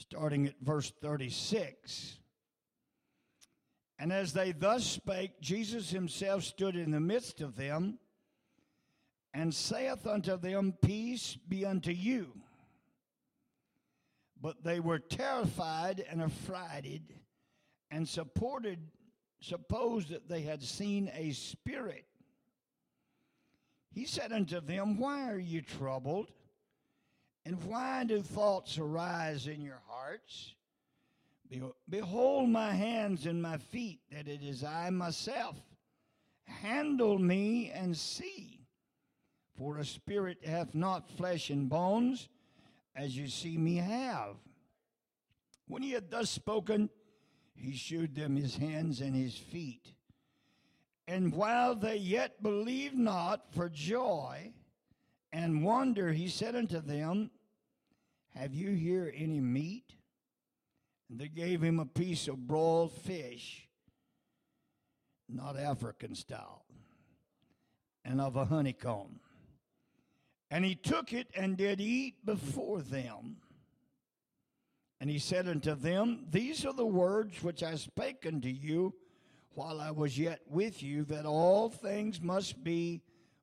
starting at verse 36. And as they thus spake, Jesus himself stood in the midst of them and saith unto them, Peace be unto you. But they were terrified and affrighted and supported, supposed that they had seen a spirit. He said unto them, Why are you troubled? And why do thoughts arise in your hearts? Behold my hands and my feet, that it is I myself. Handle me and see. For a spirit hath not flesh and bones, as you see me have. When he had thus spoken, he shewed them his hands and his feet. And while they yet believed not for joy and wonder, he said unto them, Have you here any meat? And they gave him a piece of broiled fish, not African style, and of a honeycomb. And he took it and did eat before them. And he said unto them, These are the words which I spake unto you while I was yet with you, that all things must be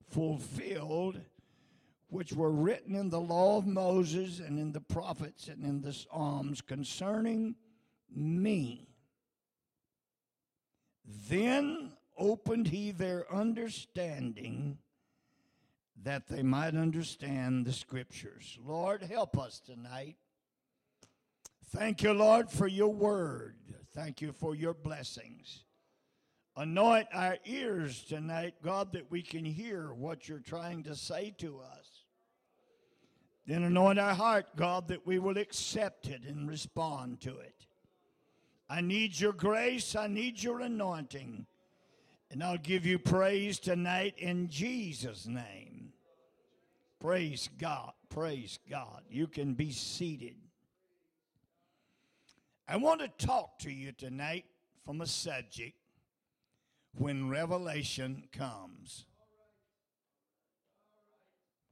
fulfilled which were written in the law of Moses and in the prophets and in the Psalms concerning me. Then opened he their understanding that they might understand the scriptures. Lord, help us tonight. Thank you, Lord, for your word. Thank you for your blessings. Anoint our ears tonight, God, that we can hear what you're trying to say to us. Then anoint our heart, God, that we will accept it and respond to it. I need your grace, I need your anointing. And I'll give you praise tonight in Jesus' name. Praise God. Praise God. You can be seated. I want to talk to you tonight from a subject when revelation comes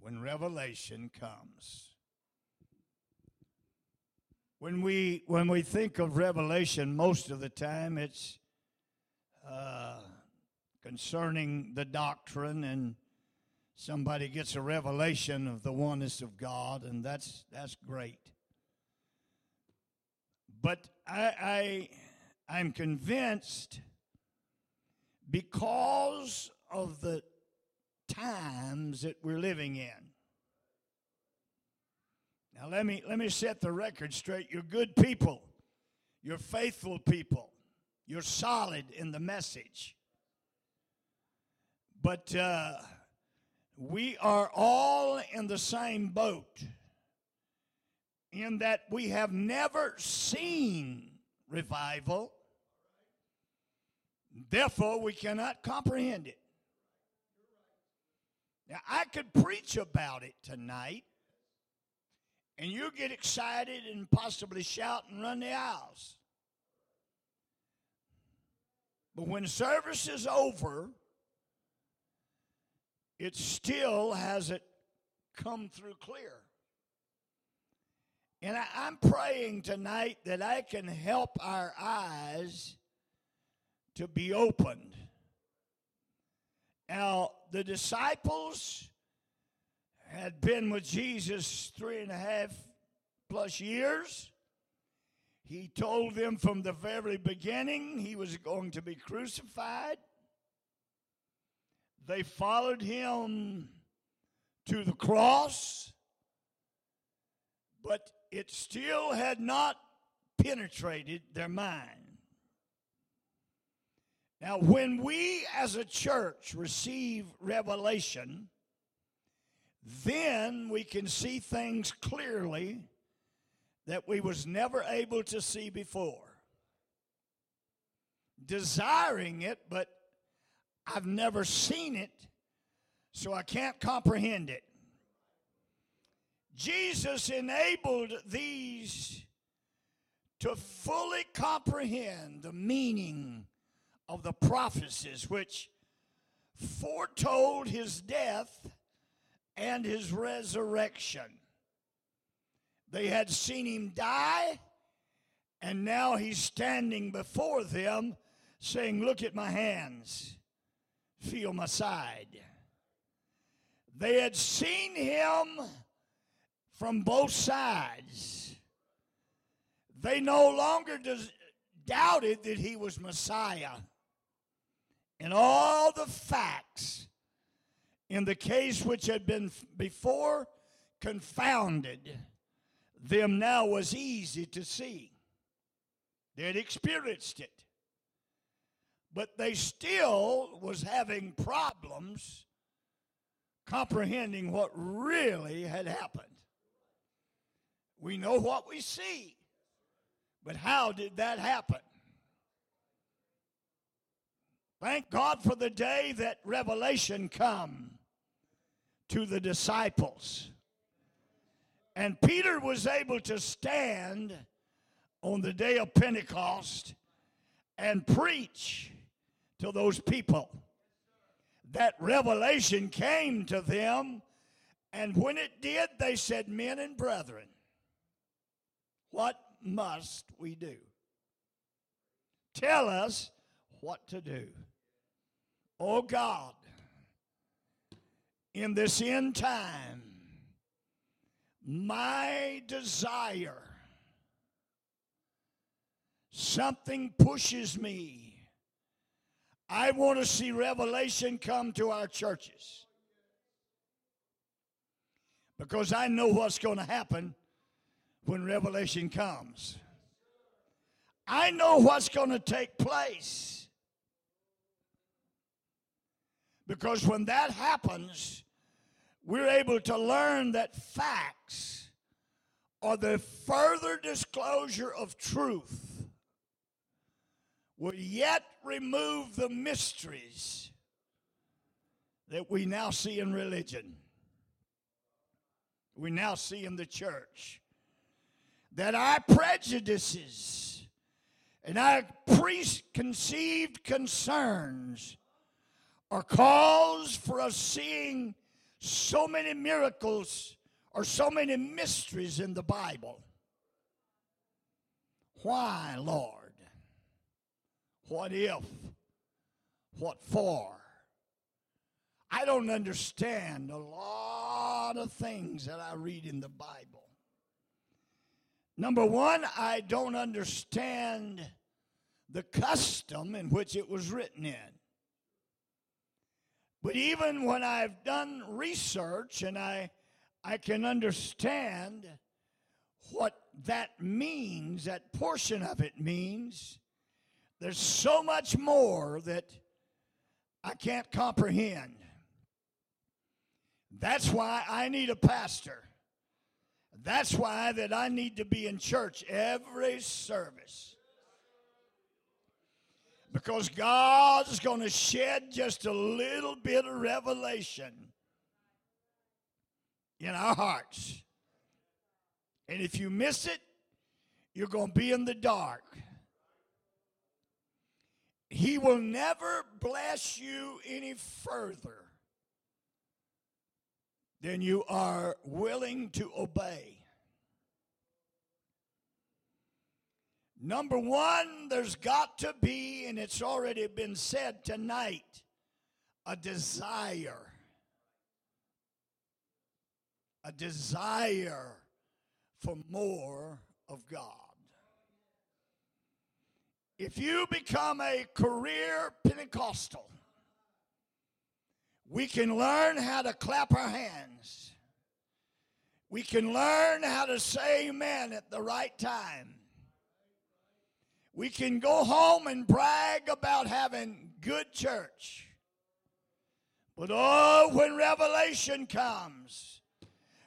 when revelation comes. When we, when we think of revelation, most of the time it's uh, concerning the doctrine, and somebody gets a revelation of the oneness of God, and that's, that's great. But I, I, I'm convinced because of the times that we're living in. Now let me let me set the record straight. You're good people. You're faithful people. You're solid in the message. But uh, we are all in the same boat in that we have never seen revival. Therefore, we cannot comprehend it. Now, I could preach about it tonight, and you'll get excited and possibly shout and run the aisles. But when service is over, it still hasn't come through clear. And I, am praying tonight that I can help our eyes to be opened now, the disciples had been with Jesus three and a half plus years. He told them from the very beginning he was going to be crucified. They followed him to the cross, but it still had not penetrated their mind. Now, when we as a church receive revelation, then we can see things clearly that we was never able to see before. Desiring it, but I've never seen it, so I can't comprehend it. Jesus enabled these to fully comprehend the meaning of the prophecies which foretold his death and his resurrection. They had seen him die And now he's standing before them saying, Look at my hands, feel my side. They had seen him from both sides. They no longer doubted that he was Messiah. And all the facts in the case which had been before confounded them now was easy to see. They had experienced it. But they still was having problems comprehending what really had happened. We know what we see, but how did that happen? Thank God for the day that revelation come to the disciples. And Peter was able to stand on the day of Pentecost and preach to those people. That revelation came to them, and when it did, they said, Men and brethren, what must we do? Tell us what to do. Oh God, in this end time, my desire, something pushes me. I want to see revelation come to our churches. Because I know what's going to happen when revelation comes. I know what's going to take place. Because when that happens, we're able to learn that facts are the further disclosure of truth will yet remove the mysteries that we now see in religion. We now see in the church that our prejudices and our preconceived concerns are cause for us seeing so many miracles or so many mysteries in the Bible. Why, Lord? What if? What for? I don't understand a lot of things that I read in the Bible. Number one, I don't understand the custom in which it was written in. But even when I've done research and I, I can understand what that means, that portion of it means, there's so much more that I can't comprehend. That's why I need a pastor. That's why that I need to be in church every service. Because God's going to shed just a little bit of revelation in our hearts. And if you miss it, you're going to be in the dark. He will never bless you any further than you are willing to obey. Number one, there's got to be, and it's already been said tonight, a desire. A desire for more of God. If you become a career Pentecostal, we can learn how to clap our hands. We can learn how to say amen at the right time. We can go home and brag about having good church. But oh, when revelation comes,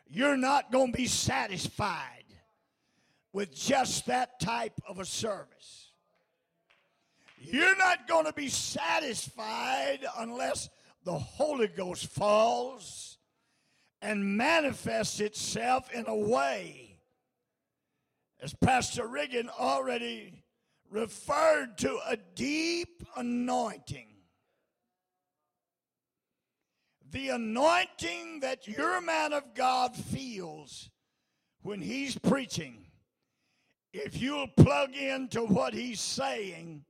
you're not going to be satisfied with just that type of a service. You're not going to be satisfied unless the Holy Ghost falls and manifests itself in a way, as Pastor Riggin already referred to, a deep anointing. The anointing that your man of God feels when he's preaching if you'll plug into what he's saying,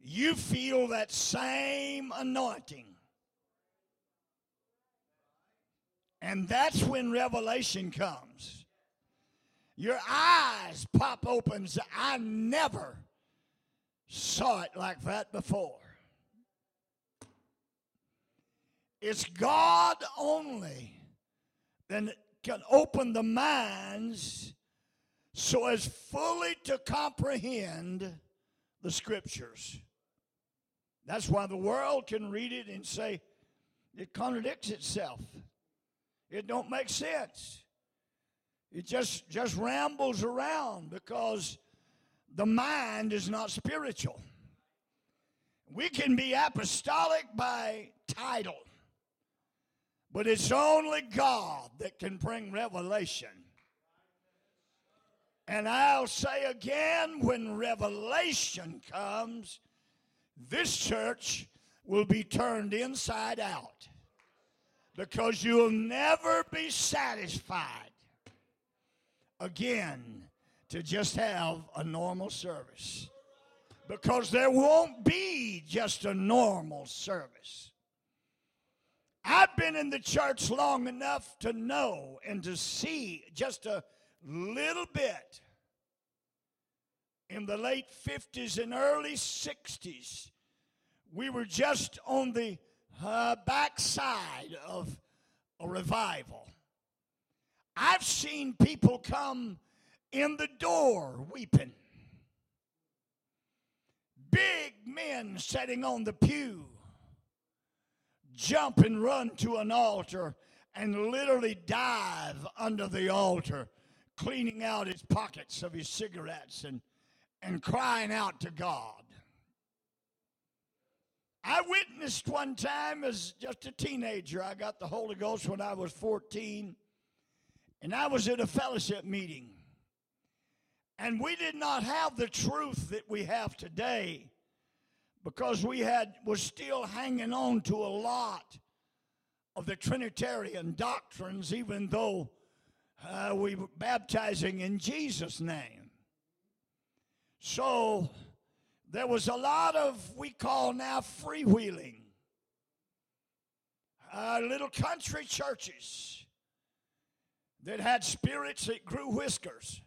you feel that same anointing. And that's when revelation comes. Your eyes pop open. I never saw it like that before. It's God only that can open the minds so as fully to comprehend the scriptures. That's why the world can read it and say it contradicts itself. It don't make sense. It just just rambles around because the mind is not spiritual. We can be apostolic by title, but it's only God that can bring revelation. And I'll say again when revelation comes, this church will be turned inside out because you'll never be satisfied again to just have a normal service. Because there won't be just a normal service. I've been in the church long enough to know and to see just a little bit in the late 50s and early 60s. We were just on the uh, backside of a revival. I've seen people come in the door weeping. Big men sitting on the pew jump and run to an altar and literally dive under the altar, cleaning out his pockets of his cigarettes and, and crying out to God. I witnessed one time as just a teenager. I got the Holy Ghost when I was 14, and I was at a fellowship meeting. And we did not have the truth that we have today because we had was still hanging on to a lot of the Trinitarian doctrines, even though uh, we were baptizing in Jesus' name. So there was a lot of, we call now freewheeling, uh, little country churches that had spirits that grew whiskers.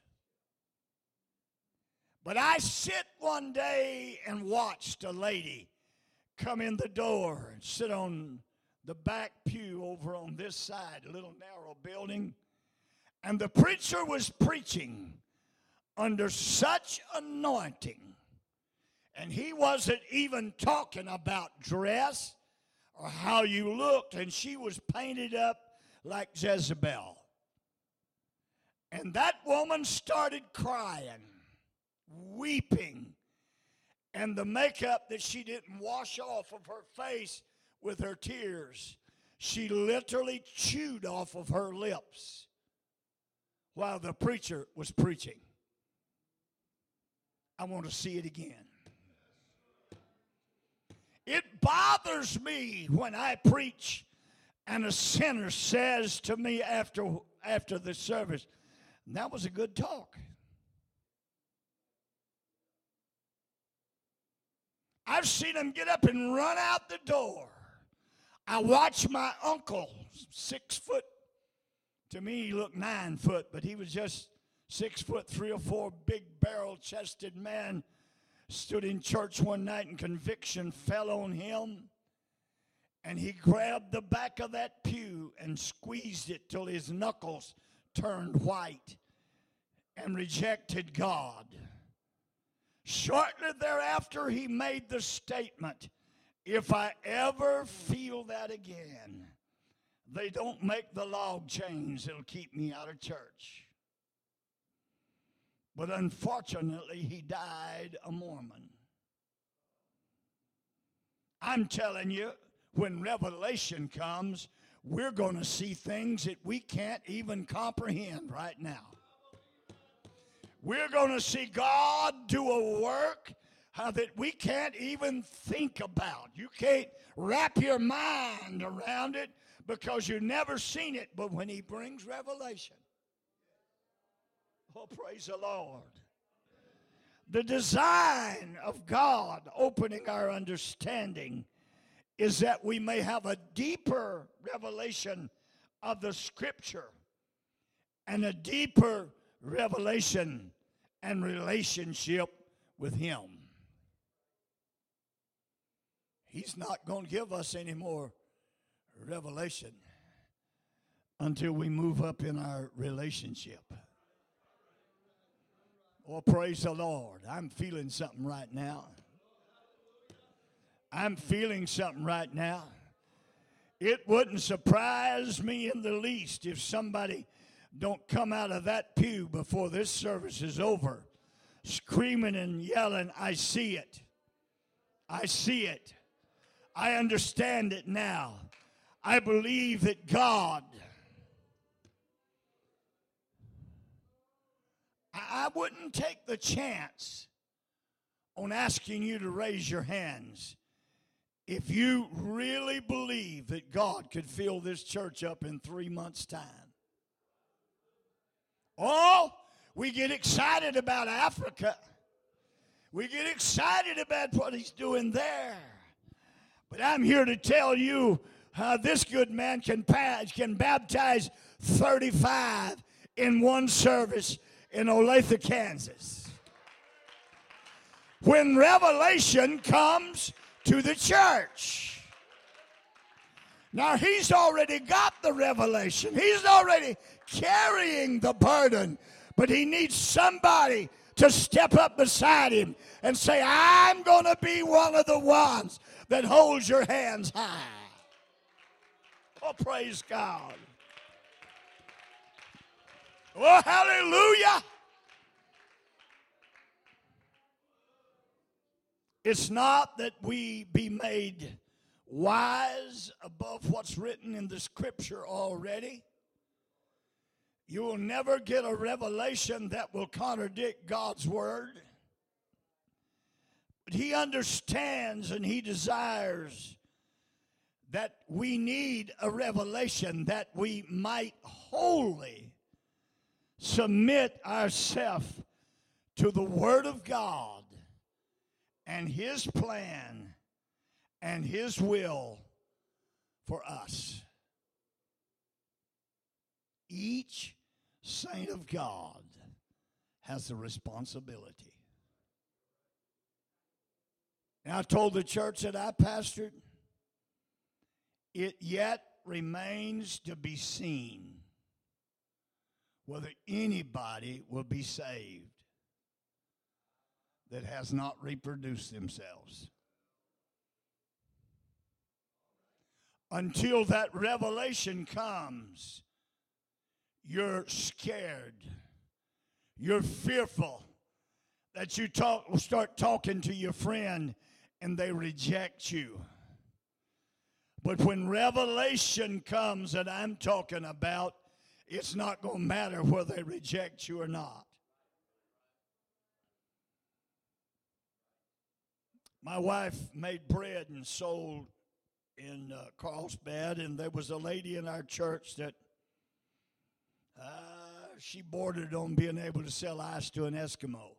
But I sit one day and watched a lady come in the door and sit on the back pew over on this side, a little narrow building. And the preacher was preaching under such anointing and he wasn't even talking about dress or how you looked, and she was painted up like Jezebel. And that woman started crying, weeping, and the makeup that she didn't wash off of her face with her tears, she literally chewed off of her lips while the preacher was preaching. I want to see it again. It bothers me when I preach and a sinner says to me after, after the service, that was a good talk. I've seen them get up and run out the door. I watched my uncle, six foot, to me he looked nine foot, but he was just six foot three or four, big barrel chested man stood in church one night and conviction fell on him. And he grabbed the back of that pew and squeezed it till his knuckles turned white and rejected God. Shortly thereafter, he made the statement if I ever feel that again, they don't make the log chains that'll keep me out of church. But unfortunately, he died a Mormon. I'm telling you, when revelation comes, we're going to see things that we can't even comprehend right now. We're going to see God do a work uh, that we can't even think about. You can't wrap your mind around it because you've never seen it. But when He brings revelation, Oh, praise the Lord. The design of God opening our understanding is that we may have a deeper revelation of the Scripture and a deeper revelation and relationship with Him. He's not going to give us any more revelation until we move up in our relationship. Oh, praise the Lord. I'm feeling something right now. I'm feeling something right now. It wouldn't surprise me in the least if somebody don't come out of that pew before this service is over screaming and yelling, I see it. I see it. I understand it now. I believe that God. I wouldn't take the chance on asking you to raise your hands if you really believe that God could fill this church up in three months' time. Oh, we get excited about Africa. We get excited about what he's doing there. But I'm here to tell you how this good man can, can baptize 35 in one service in Olathe, Kansas. When revelation comes to the church. Now, he's already got the revelation, he's already carrying the burden, but he needs somebody to step up beside him and say, I'm going to be one of the ones that holds your hands high. Oh, praise God. Oh, hallelujah. It's not that we be made wise above what's written in the scripture already. You will never get a revelation that will contradict God's word. But He understands and He desires that we need a revelation that we might wholly submit ourselves to the Word of God and His plan and His will for us. Each saint of God has a responsibility. And I told the church that I pastored, it yet remains to be seen whether anybody will be saved that has not reproduced themselves. Until that revelation comes, you're scared. You're fearful that you talk, start talking to your friend and they reject you. But when revelation comes that I'm talking about, it's not going to matter whether they reject you or not. My wife made bread and sold in uh, Carlsbad, and there was a lady in our church that uh, she bordered on being able to sell ice to an Eskimo.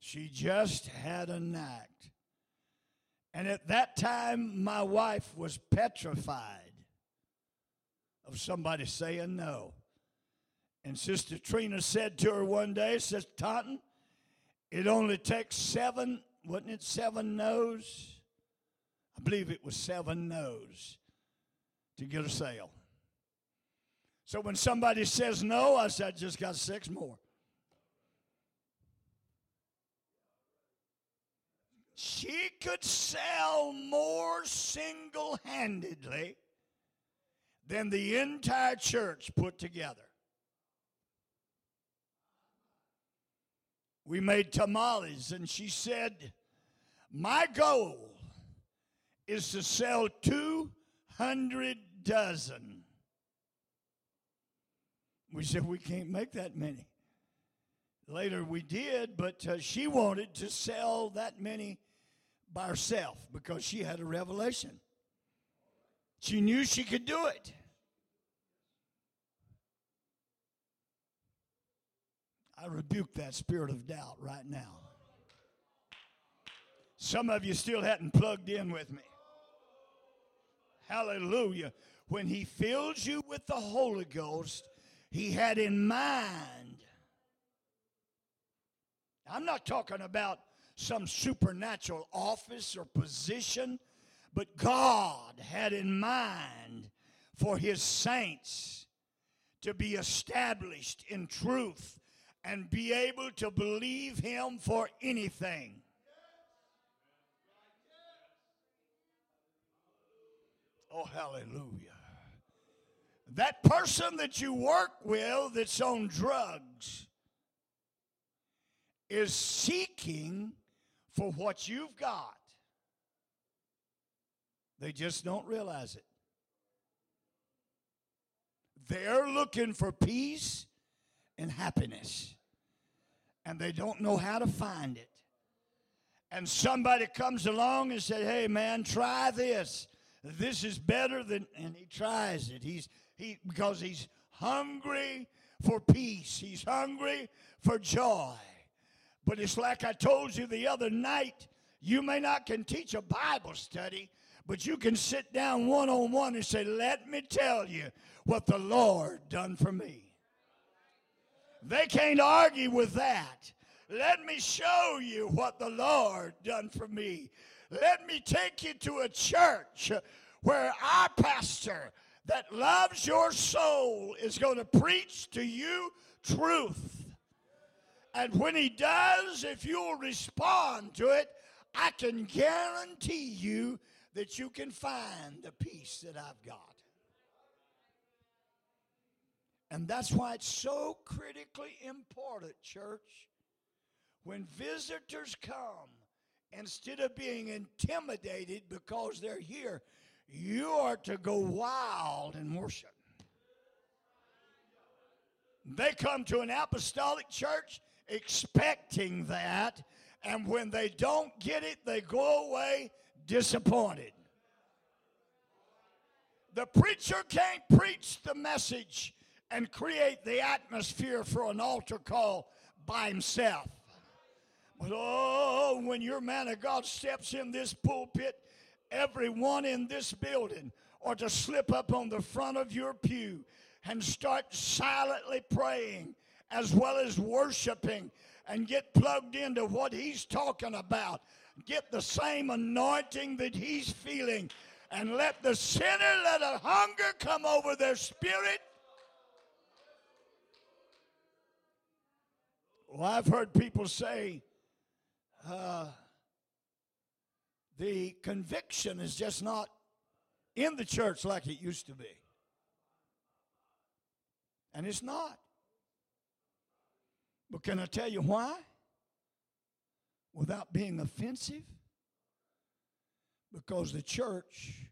She just had a knack. And at that time, my wife was petrified of somebody saying no. And Sister Trina said to her one day, says, Taunton, it only takes seven, wasn't it seven no's? I believe it was seven no's to get a sale. So when somebody says no, I said, I just got six more. She could sell more single handedly than the entire church put together. We made tamales, and she said, My goal is to sell 200 dozen. We said, We can't make that many. Later we did, but uh, she wanted to sell that many by herself because she had a revelation. She knew she could do it. I rebuke that spirit of doubt right now. Some of you still hadn't plugged in with me. Hallelujah. When he fills you with the Holy Ghost, he had in mind. I'm not talking about some supernatural office or position, but God had in mind for his saints to be established in truth and be able to believe him for anything. Oh, hallelujah. That person that you work with that's on drugs is seeking for what you've got. They just don't realize it. They're looking for peace and happiness, and they don't know how to find it. And somebody comes along and said, "Hey, man, try this. This is better than." And he tries it. He's he because he's hungry for peace. He's hungry for joy. But it's like I told you the other night. You may not can teach a Bible study, but you can sit down one on one and say, Let me tell you what the Lord done for me. They can't argue with that. Let me show you what the Lord done for me. Let me take you to a church where our pastor that loves your soul is going to preach to you truth. And when he does, if you'll respond to it, I can guarantee you that you can find the peace that I've got. And that's why it's so critically important, church. When visitors come, instead of being intimidated because they're here, you are to go wild in worship. They come to an apostolic church expecting that, and when they don't get it, they go away disappointed. The preacher can't preach the message and create the atmosphere for an altar call by himself. But oh, when your man of God steps in this pulpit, everyone in this building or to slip up on the front of your pew and start silently praying as well as worshiping and get plugged into what he's talking about. Get the same anointing that he's feeling and let the sinner let a hunger come over their spirit. Well, I've heard people say, uh, the conviction is just not in the church like it used to be. And it's not. But can I tell you why? Without being offensive? Because the church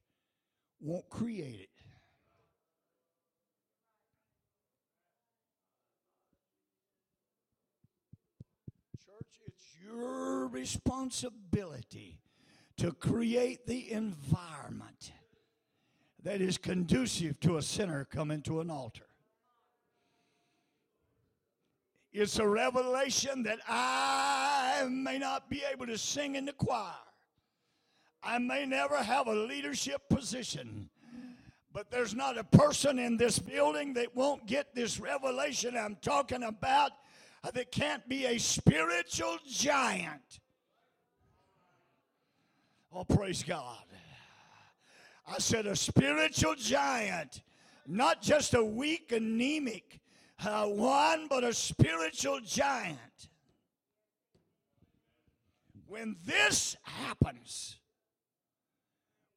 won't create it. Church, it's your responsibility to create the environment that is conducive to a sinner coming to an altar. It's a revelation that I may not be able to sing in the choir. I may never have a leadership position. But there's not a person in this building that won't get this revelation I'm talking about that can't be a spiritual giant Oh, praise God. I said a spiritual giant, not just a weak, anemic uh, one, but a spiritual giant. When this happens,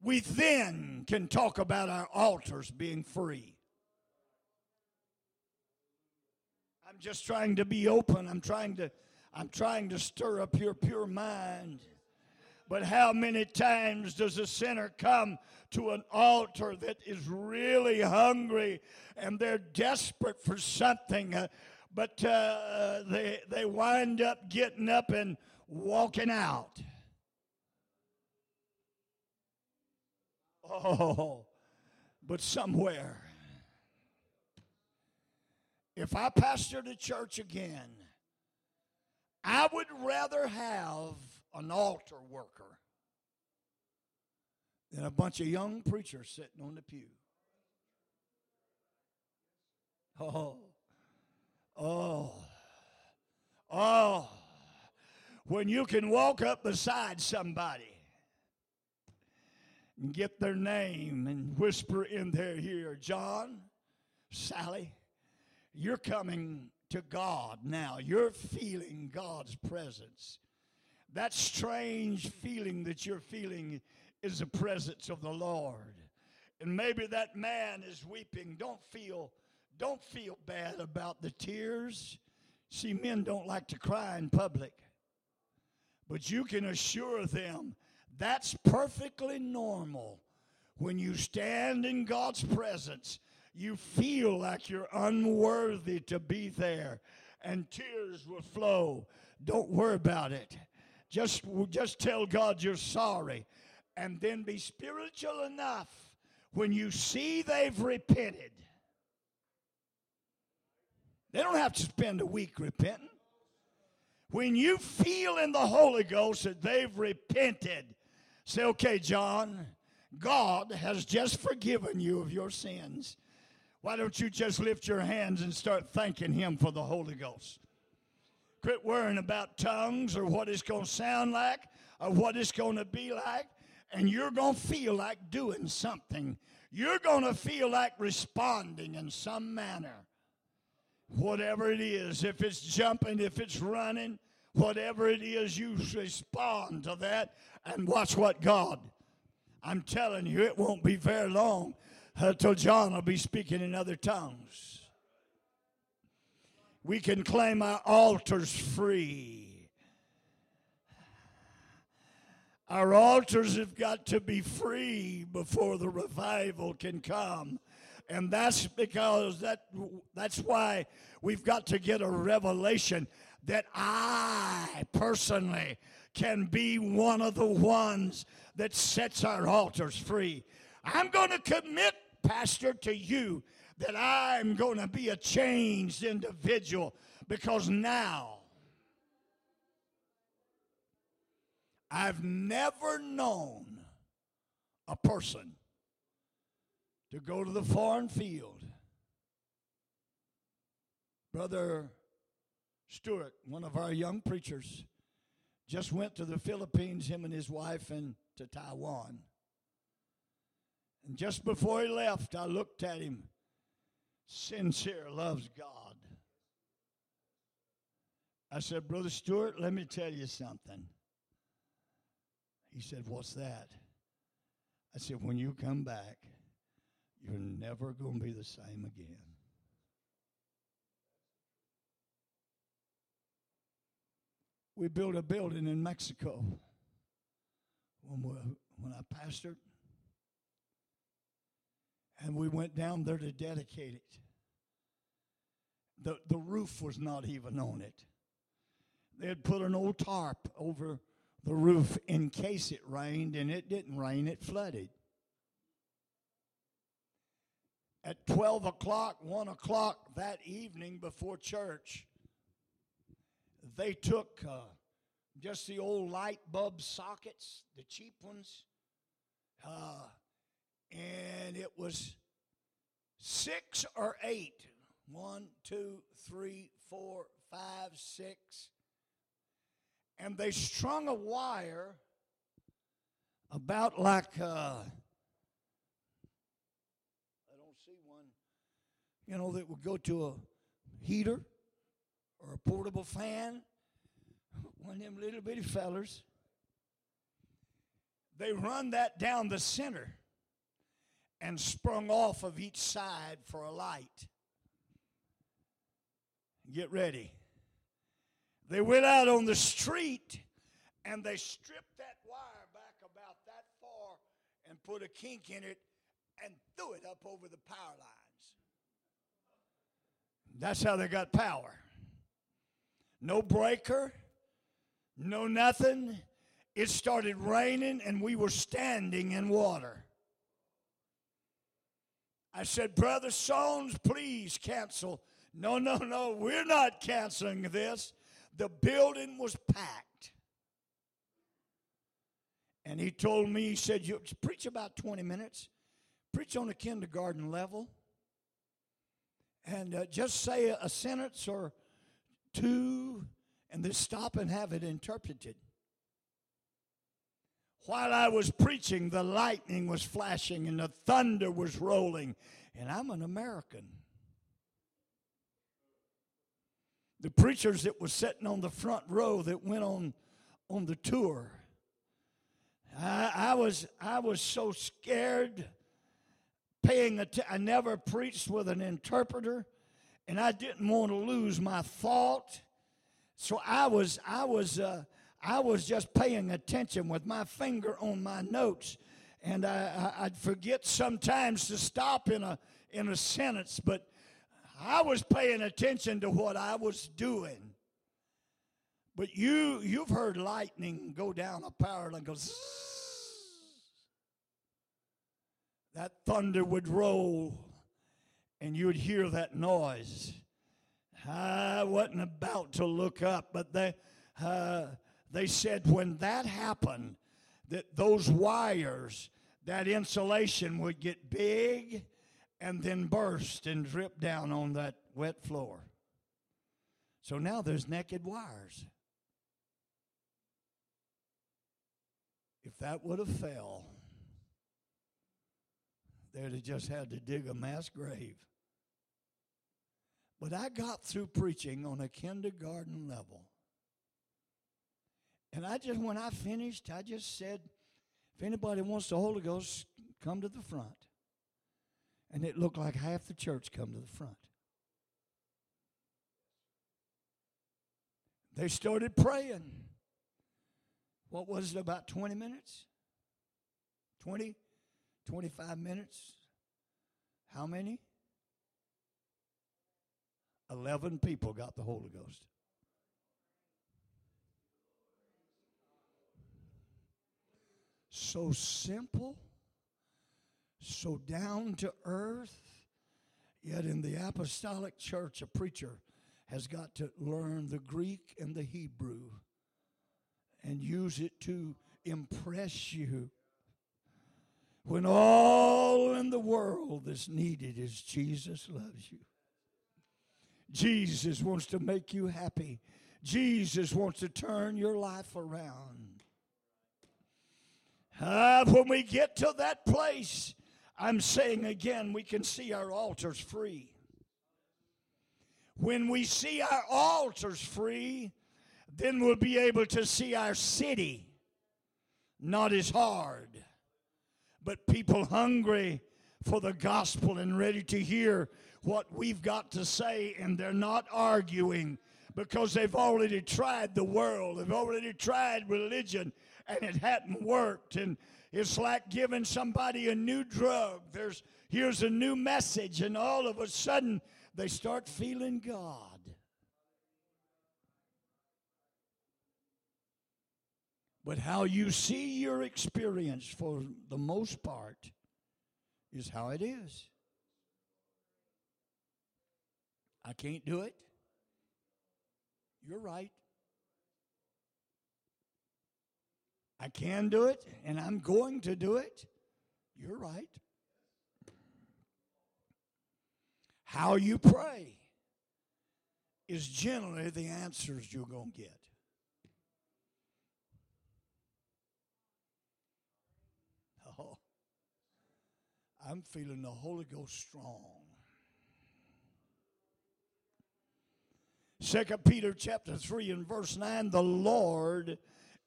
we then can talk about our altars being free. I'm just trying to be open. I'm trying to I'm trying to stir up your pure mind. But how many times does a sinner come to an altar that is really hungry and they're desperate for something, uh, but uh, they, they wind up getting up and walking out? Oh, but somewhere, if I pastor the church again, I would rather have an altar worker than a bunch of young preachers sitting on the pew. Oh, oh, oh. When you can walk up beside somebody and get their name and whisper in their ear, John, Sally, you're coming to God now. You're feeling God's presence. That strange feeling that you're feeling is the presence of the Lord. And maybe that man is weeping. Don't feel don't feel bad about the tears. See, men don't like to cry in public. But you can assure them that's perfectly normal. When you stand in God's presence, you feel like you're unworthy to be there, and tears will flow. Don't worry about it. Just, just tell God you're sorry, and then be spiritual enough when you see they've repented. They don't have to spend a week repenting. When you feel in the Holy Ghost that they've repented, say, okay, John, God has just forgiven you of your sins. Why don't you just lift your hands and start thanking Him for the Holy Ghost? Quit worrying about tongues or what it's going to sound like or what it's going to be like, and you're going to feel like doing something. You're going to feel like responding in some manner. Whatever it is, if it's jumping, if it's running, whatever it is, you respond to that and watch what God. I'm telling you, it won't be very long uh, until John will be speaking in other tongues. We can claim our altars free. Our altars have got to be free before the revival can come. And that's because that that's why we've got to get a revelation that I personally can be one of the ones that sets our altars free. I'm going to commit, Pastor, to you that I'm going to be a changed individual because now I've never known a person to go to the foreign field. Brother Stewart, one of our young preachers, just went to the Philippines, him and his wife, and to Taiwan. And just before he left, I looked at him. Sincere loves God. I said, Brother Stewart, let me tell you something. He said, What's that? I said, When you come back, you're never going to be the same again. We built a building in Mexico when, we, when I pastored. And we went down there to dedicate it. The, the roof was not even on it. They had put an old tarp over the roof in case it rained, and it didn't rain, it flooded. At 12 o'clock, 1 o'clock that evening before church, they took uh, just the old light bulb sockets, the cheap ones, uh, and it was six or eight. One, two, three, four, five, six. And they strung a wire about like, uh, I don't see one, you know, that would go to a heater or a portable fan, one of them little bitty fellers. They run that down the center and sprung off of each side for a light. Get ready. They went out on the street and they stripped that wire back about that far and put a kink in it and threw it up over the power lines. That's how they got power no breaker, no nothing. It started raining and we were standing in water. I said, Brother Sones, please cancel. No, no, no, we're not canceling this. The building was packed. And he told me, he said, You preach about 20 minutes, preach on a kindergarten level, and uh, just say a, a sentence or two, and then stop and have it interpreted. While I was preaching, the lightning was flashing and the thunder was rolling, and I'm an American. The preachers that was sitting on the front row that went on on the tour I, I was I was so scared paying attention. I never preached with an interpreter, and I didn't want to lose my thought. So I was I was uh, I was just paying attention with my finger on my notes, and I, I, would forget sometimes to stop in a in a sentence, but I was paying attention to what I was doing. But you you've heard lightning go down a power line goes that thunder would roll and you would hear that noise. I wasn't about to look up, but they, uh, they said when that happened, that those wires, that insulation would get big and then burst and drip down on that wet floor. So now there's naked wires. If that would have fell, they'd have just had to dig a mass grave. But I got through preaching on a kindergarten level. And I just, when I finished, I just said, if anybody wants the Holy Ghost, come to the front. And it looked like half the church come to the front. They started praying. What was it, about 20 minutes? 20? 25 minutes. How many? 11 people got the Holy Ghost. So simple, so down to earth, yet in the apostolic church, a preacher has got to learn the Greek and the Hebrew and use it to impress you when all in the world that's needed is Jesus loves you. Jesus wants to make you happy. Jesus wants to turn your life around. Uh, when we get to that place, I'm saying again, we can see our altars free. When we see our altars free, then we'll be able to see our city. Not as hard but people hungry for the gospel and ready to hear what we've got to say, and they're not arguing because they've already tried the world, they've already tried religion, and it hadn't worked. And it's like giving somebody a new drug. There's here's a new message, and all of a sudden they start feeling God. But how you see your experience for the most part is how it is. I can't do it. You're right. I can do it, and I'm going to do it. You're right. How you pray is generally the answers you're going to get. Oh, I'm feeling the Holy Ghost strong. Second Peter chapter 3 and verse 9 the Lord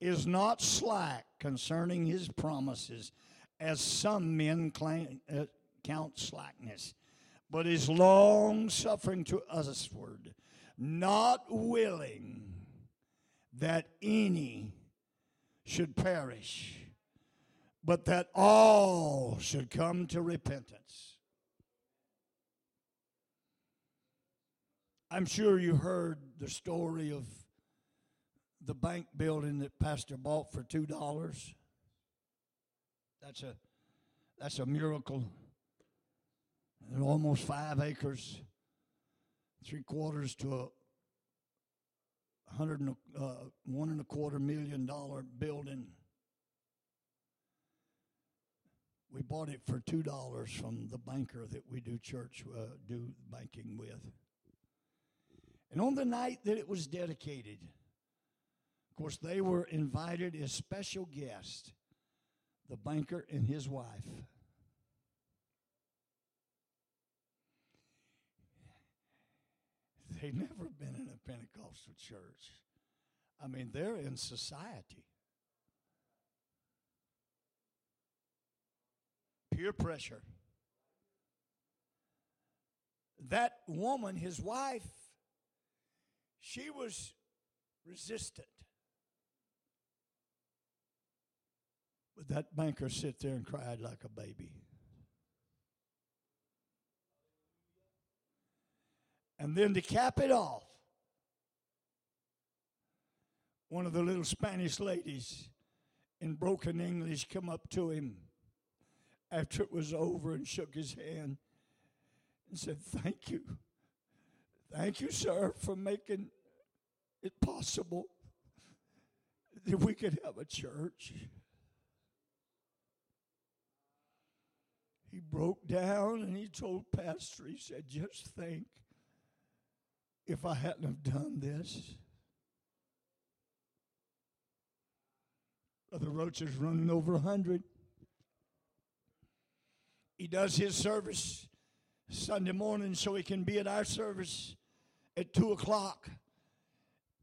is not slack concerning his promises as some men claim, uh, count slackness but is long suffering to usward not willing that any should perish but that all should come to repentance. I'm sure you heard the story of the bank building that Pastor bought for two dollars. That's a that's a miracle. Almost five acres, three quarters to a hundred and a, uh, one and a quarter million dollar building. We bought it for two dollars from the banker that we do church uh, do banking with. And on the night that it was dedicated, course, they were invited as special guests, the banker and his wife. They've never been in a Pentecostal church. I mean, they're in society. Peer pressure. That woman, his wife, she was resistant. That banker sit there and cried like a baby. And then to cap it off, one of the little Spanish ladies in broken English come up to him after it was over and shook his hand and said, Thank you. Thank you, sir, for making it possible that we could have a church. He broke down and he told Pastor, he said, Just think if I hadn't have done this. Brother Roach is running over a hundred. He does his service Sunday morning so he can be at our service at two o'clock.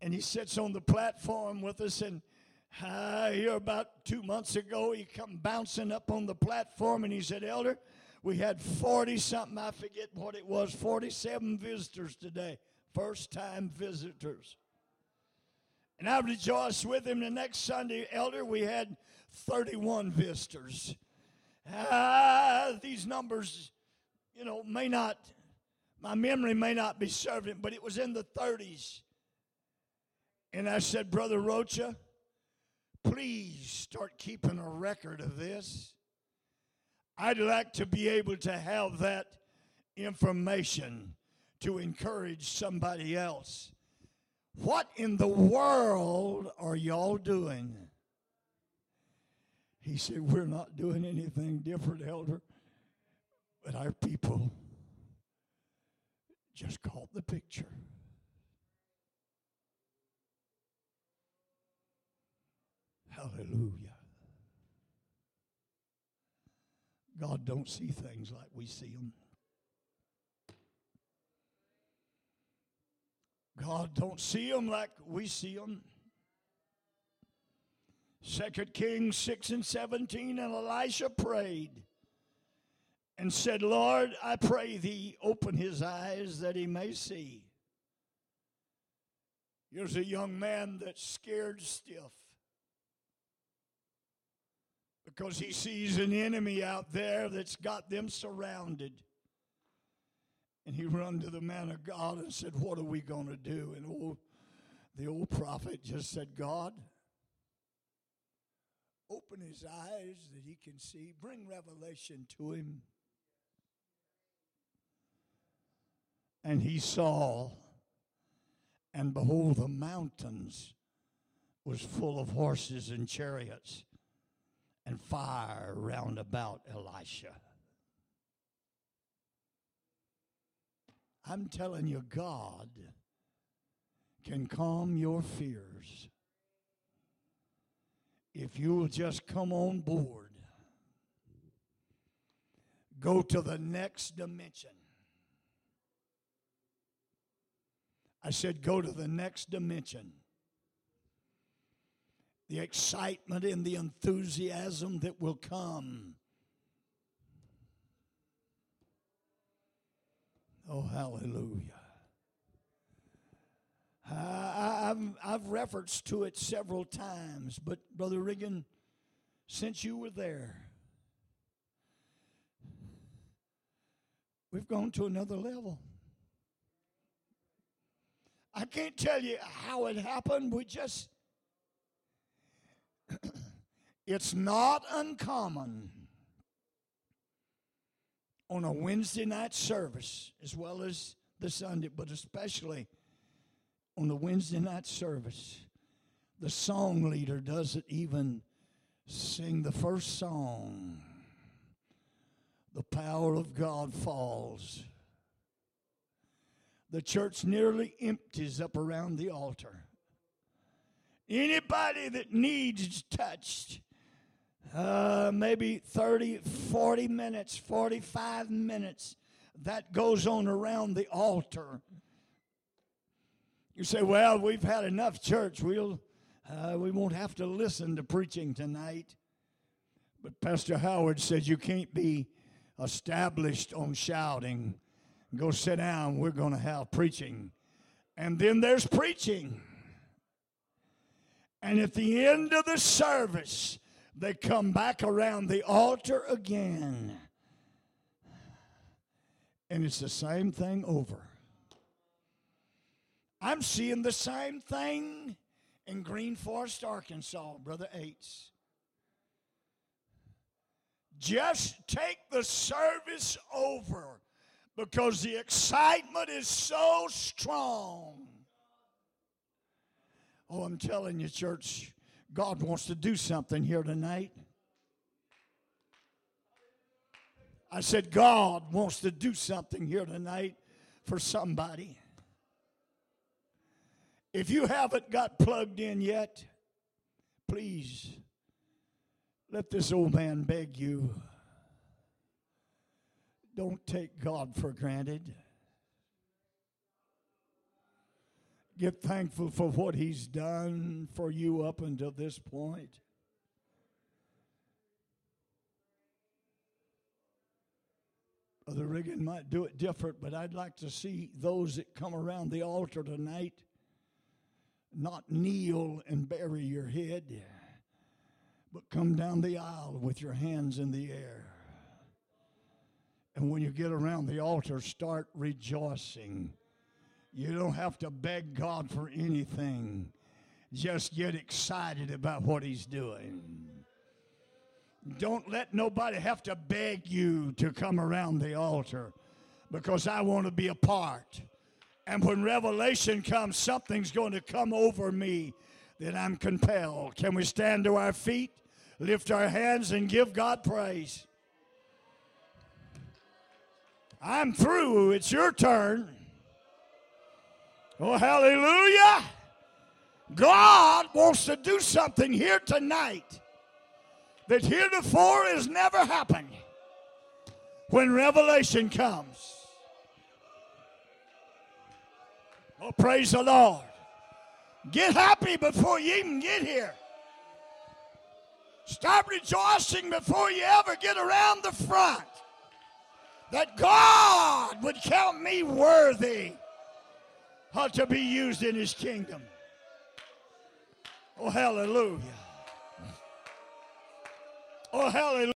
And he sits on the platform with us and I hear about two months ago he come bouncing up on the platform and he said, Elder, we had 40 something, I forget what it was, 47 visitors today first time visitors. And I rejoiced with him the next Sunday, Elder. We had 31 visitors. Ah, these numbers, you know, may not, my memory may not be serving, but it was in the 30s. And I said, Brother Rocha, please start keeping a record of this. I'd like to be able to have that information to encourage somebody else. What in the world are y'all doing? He said, We're not doing anything different, Elder, but our people just caught the picture. Hallelujah. God don't see things like we see them. God don't see them like we see them. Second Kings 6 and 17, and Elisha prayed and said, Lord, I pray thee, open his eyes that he may see. Here's a young man that's scared stiff because he sees an enemy out there that's got them surrounded. And he run to the man of God and said, What are we going to do? And the old prophet just said, God, open his eyes that he can see, bring revelation to him. And he saw, and behold, the mountains was full of horses and chariots and fire round about Elisha. I'm telling you, God can calm your fears if you will just come on board. Go to the next dimension. I said, go to the next dimension. The excitement and the enthusiasm that will come Oh, hallelujah. I, have I've referenced to it several times, but Brother Riggin, since you were there, we've gone to another level. I can't tell you how it happened. We just, it's not uncommon on a Wednesday night service as well as the Sunday, but especially on the Wednesday night service, the song leader doesn't even sing the first song. The power of God falls. The church nearly empties up around the altar. Anybody that needs touched, uh, maybe 30, 40 minutes, 45 minutes, that goes on around the altar. You say, well, we've had enough church. We'll, uh, we won't have to listen to preaching tonight. But Pastor Howard said you can't be established on shouting. Go sit down. We're going to have preaching. And then there's preaching. And at the end of the service, they come back around the altar again. And it's the same thing over. I'm seeing the same thing in Green Forest, Arkansas, Brother Ates. Just take the service over because the excitement is so strong. Oh, I'm telling you, church, God wants to do something here tonight. I said, God wants to do something here tonight for somebody. If you haven't got plugged in yet, please let this old man beg you. Don't take God for granted. Get thankful for what He's done for you up until this point. Brother Riggin might do it different, but I'd like to see those that come around the altar tonight not kneel and bury your head, but come down the aisle with your hands in the air. And when you get around the altar, start rejoicing. You don't have to beg God for anything. Just get excited about what He's doing. Don't let nobody have to beg you to come around the altar because I want to be a part. And when revelation comes, something's going to come over me that I'm compelled. Can we stand to our feet, lift our hands, and give God praise? I'm through. It's your turn. Oh, hallelujah. God wants to do something here tonight that heretofore has never happened when revelation comes. Oh, praise the Lord. Get happy before you even get here. Start rejoicing before you ever get around the front. That God would count me worthy to be used in his kingdom. Oh, hallelujah. Oh, hallelujah.